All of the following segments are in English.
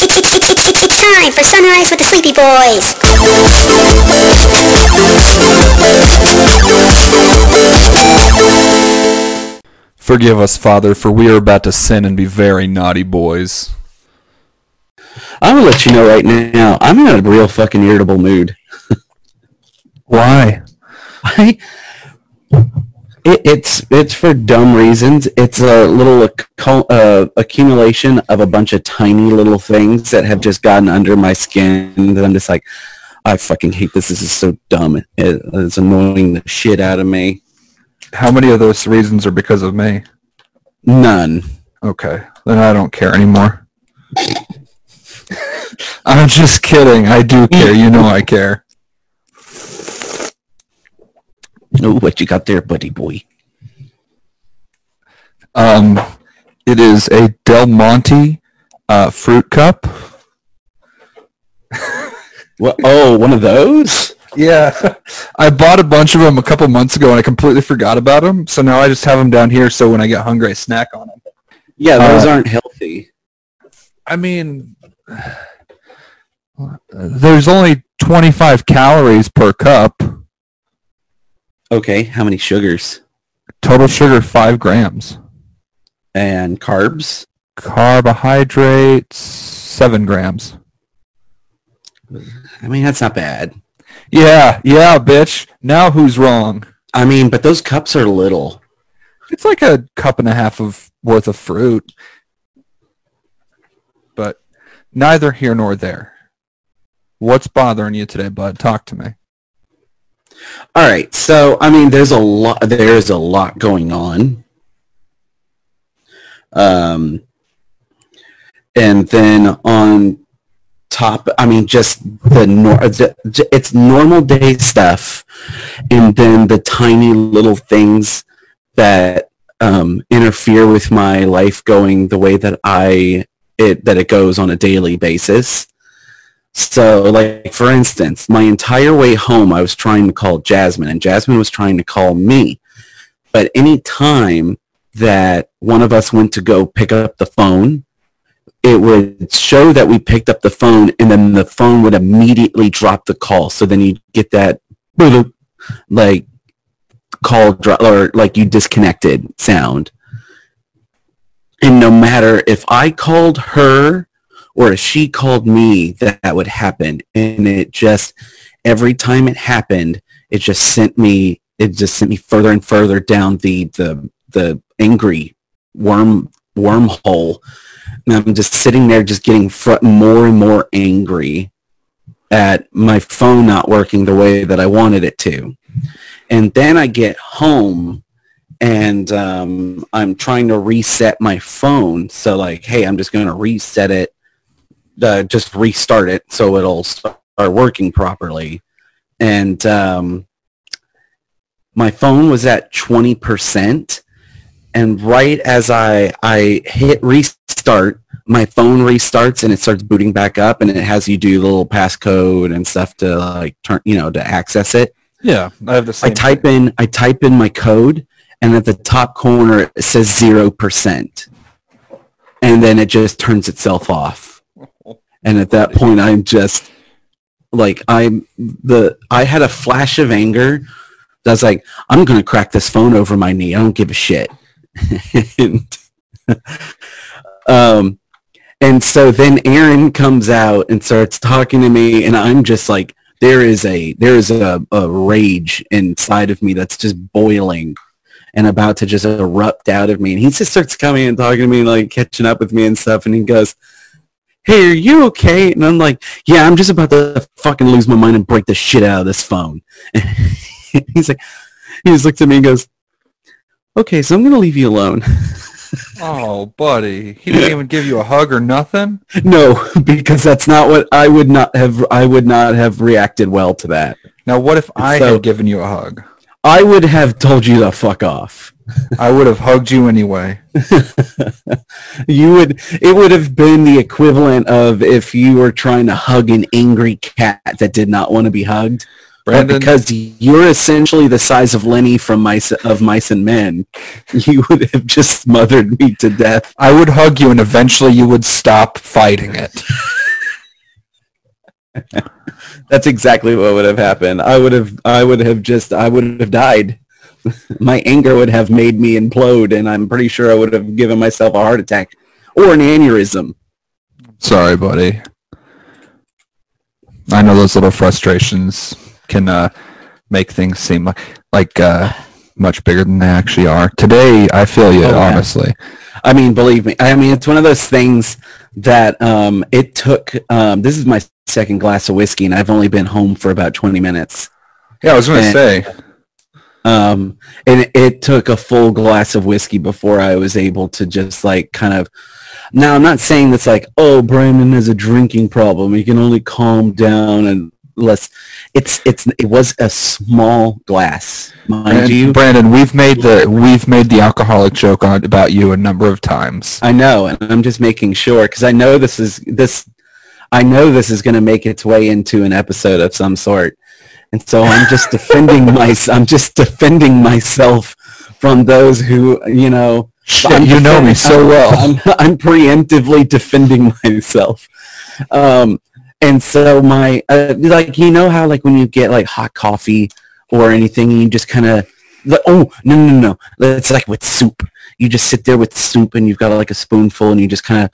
It's time for Sunrise with the Sleepy Boys. Forgive us, Father, for we are about to sin and be very naughty boys. I'm gonna let you know right now. I'm in a real fucking irritable mood. Why? I, it, it's it's for dumb reasons. It's a little accu- uh, accumulation of a bunch of tiny little things that have just gotten under my skin. That I'm just like, I fucking hate this. This is so dumb. It, it's annoying the shit out of me. How many of those reasons are because of me? None. Okay, then I don't care anymore. I'm just kidding. I do care. You know I care. Oh, what you got there, buddy boy? Um, it is a Del Monte uh, fruit cup. What? Oh, one of those? Yeah, I bought a bunch of them a couple months ago and I completely forgot about them. So now I just have them down here. So when I get hungry, I snack on them. Yeah, those Uh, aren't healthy. I mean, there's only 25 calories per cup. Okay, how many sugars Total sugar five grams. and carbs? Carbohydrates seven grams. I mean, that's not bad. Yeah, yeah, bitch. Now who's wrong? I mean, but those cups are little. It's like a cup and a half of worth of fruit. But neither here nor there. What's bothering you today, bud? Talk to me. All right, so I mean, there's a lot. There's a lot going on. Um, and then on top, I mean, just the, nor- the it's normal day stuff, and then the tiny little things that um, interfere with my life going the way that I it that it goes on a daily basis. So, like for instance, my entire way home, I was trying to call Jasmine, and Jasmine was trying to call me. But any time that one of us went to go pick up the phone, it would show that we picked up the phone, and then the phone would immediately drop the call. So then you'd get that like call drop or like you disconnected sound. And no matter if I called her or if she called me, that, that would happen. And it just, every time it happened, it just sent me, it just sent me further and further down the, the, the angry worm, wormhole. And I'm just sitting there just getting fr- more and more angry at my phone not working the way that I wanted it to. And then I get home and um, I'm trying to reset my phone. So like, hey, I'm just going to reset it uh, just restart it so it'll start working properly. And um, my phone was at 20%. And right as I, I hit restart, my phone restarts and it starts booting back up and it has you do the little passcode and stuff to like turn, you know, to access it. Yeah, I have the same. I type in, I type in my code and at the top corner it says 0%. And then it just turns itself off and at that point i'm just like i'm the i had a flash of anger that was like i'm gonna crack this phone over my knee. I don't give a shit. And um and so then aaron comes out and starts talking to me and i'm just like there is a there is a, a rage inside of me that's just boiling and about to just erupt out of me. And he just starts coming and talking to me and like catching up with me and stuff. And he goes hey, are you okay? And I'm like, yeah, I'm just about to fucking lose my mind and break the shit out of this phone. And he's like, he just looks at me and goes, okay, so I'm going to leave you alone. Oh, buddy, he didn't even give you a hug or nothing. no, because that's not what I would not have, I would not have reacted well to that. Now, what if I So- had given you a hug? I would have told you to fuck off. I would have hugged you anyway. you would it would have been the equivalent of if you were trying to hug an angry cat that did not want to be hugged Brandon, because you're essentially the size of Lenny from Mice of Mice and Men, you would have just smothered me to death. I would hug you and eventually you would stop fighting it. That's exactly what would have happened. I would have I would have just I would have died. My anger would have made me implode and I'm pretty sure I would have given myself a heart attack or an aneurysm. Sorry, buddy. I know those little frustrations can uh, make things seem like like uh, much bigger than they actually are. Today, I feel you, Oh, yeah. honestly. I mean, believe me. I mean, it's one of those things that um, it took. Um, this is my second glass of whiskey, and I've only been home for about 20 minutes. Yeah, I was going to say. Um, and it took a full glass of whiskey before I was able to just like kind of. Now, I'm not saying that's like, oh, Brandon has a drinking problem. He can only calm down and less. It's it's it was a small glass, mind And you. Brandon, we've made the we've made the alcoholic joke on about you a number of times. I know, and I'm just making sure because I know this is this. I know this is going to make its way into an episode of some sort, and so I'm just defending my. I'm just defending myself from those who you know. Shit, you know me so well. I'm, I'm preemptively defending myself. Um, and so my uh, like you know how like when you get like hot coffee or anything, you just kind of like, oh no no no no, it's like with soup. You just sit there with soup, and you've got like a spoonful, and you just kind of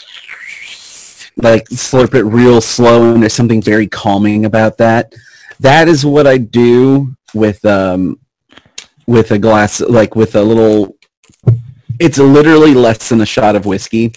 like slurp it real slow, and there's something very calming about that. That is what I do with um with a glass like with a little. It's literally less than a shot of whiskey.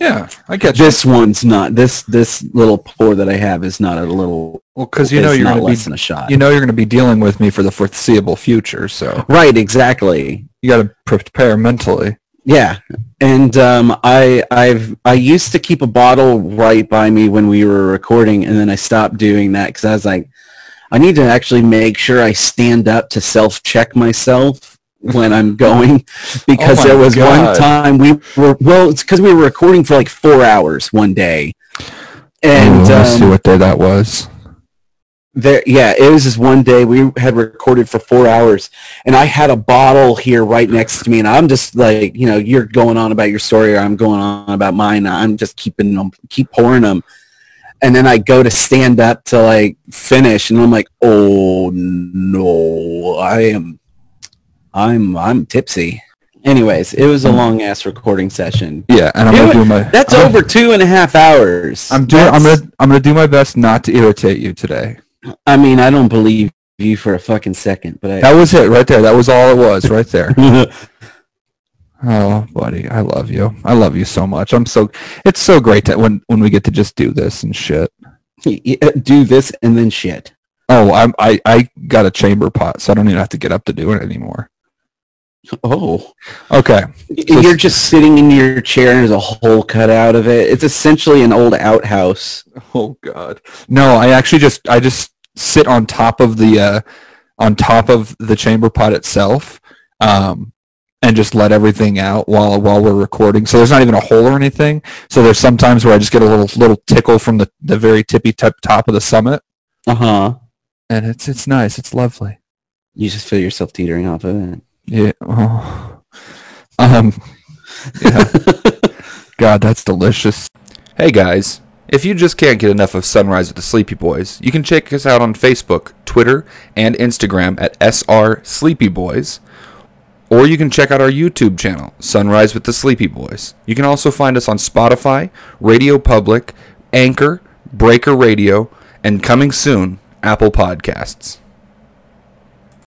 Yeah, I get you. This one's not. This this little pour that I have is not a little. Well, because you know you're to less be than a shot. you know you're going to be dealing with me for the foreseeable future, so right, exactly. you got to prepare mentally. Yeah, and um, I I've I used to keep a bottle right by me when we were recording, and then I stopped doing that because I was like, I need to actually make sure I stand up to self check myself when I'm going, because Oh there was God. one time we were well, it's because we were recording for like four hours one day, and Ooh, let's see um, what day that was. There yeah it was just one day we had recorded for four hours and i had a bottle here right next to me and i'm just like you know you're going on about your story or i'm going on about mine i'm just keeping them keep pouring them and then i go to stand up to like finish and i'm like oh no i am i'm i'm tipsy anyways it was a mm. long ass recording session Yeah, and I'm to know do my. that's I'm, over two and a half hours I'm doing. I'm going to. I'm to do my best not to irritate you today. I mean i don't believe you for a fucking second but i That was it right there. That was all it was right there. Oh, buddy, I love you. I love you so much. I'm so. It's so great that when when we get to just do this and shit. Uh, do this and then shit. Oh, I'm. I I got a chamber pot, so I don't even have to get up to do it anymore. Oh, Okay. you're just sitting in your chair and there's a hole cut out of it. It's essentially an old outhouse. Oh God. No, I actually just I just sit on top of the uh, on top of the chamber pot itself, um, and just let everything out while while we're recording. So there's not even a hole or anything. So there's sometimes where I just get a little little tickle from the, the very tippy tip top of the summit, Uh huh. and it's it's nice. It's lovely. You just feel yourself teetering off of it. Yeah. Oh. Um. Yeah. God, that's delicious. Hey guys, if you just can't get enough of Sunrise with the Sleepy Boys, you can check us out on Facebook, Twitter, and Instagram at SR Sleepy Boys. Or you can check out our YouTube channel, Sunrise with the Sleepy Boys. You can also find us on Spotify, Radio Public, Anchor, Breaker Radio, and coming soon, Apple Podcasts.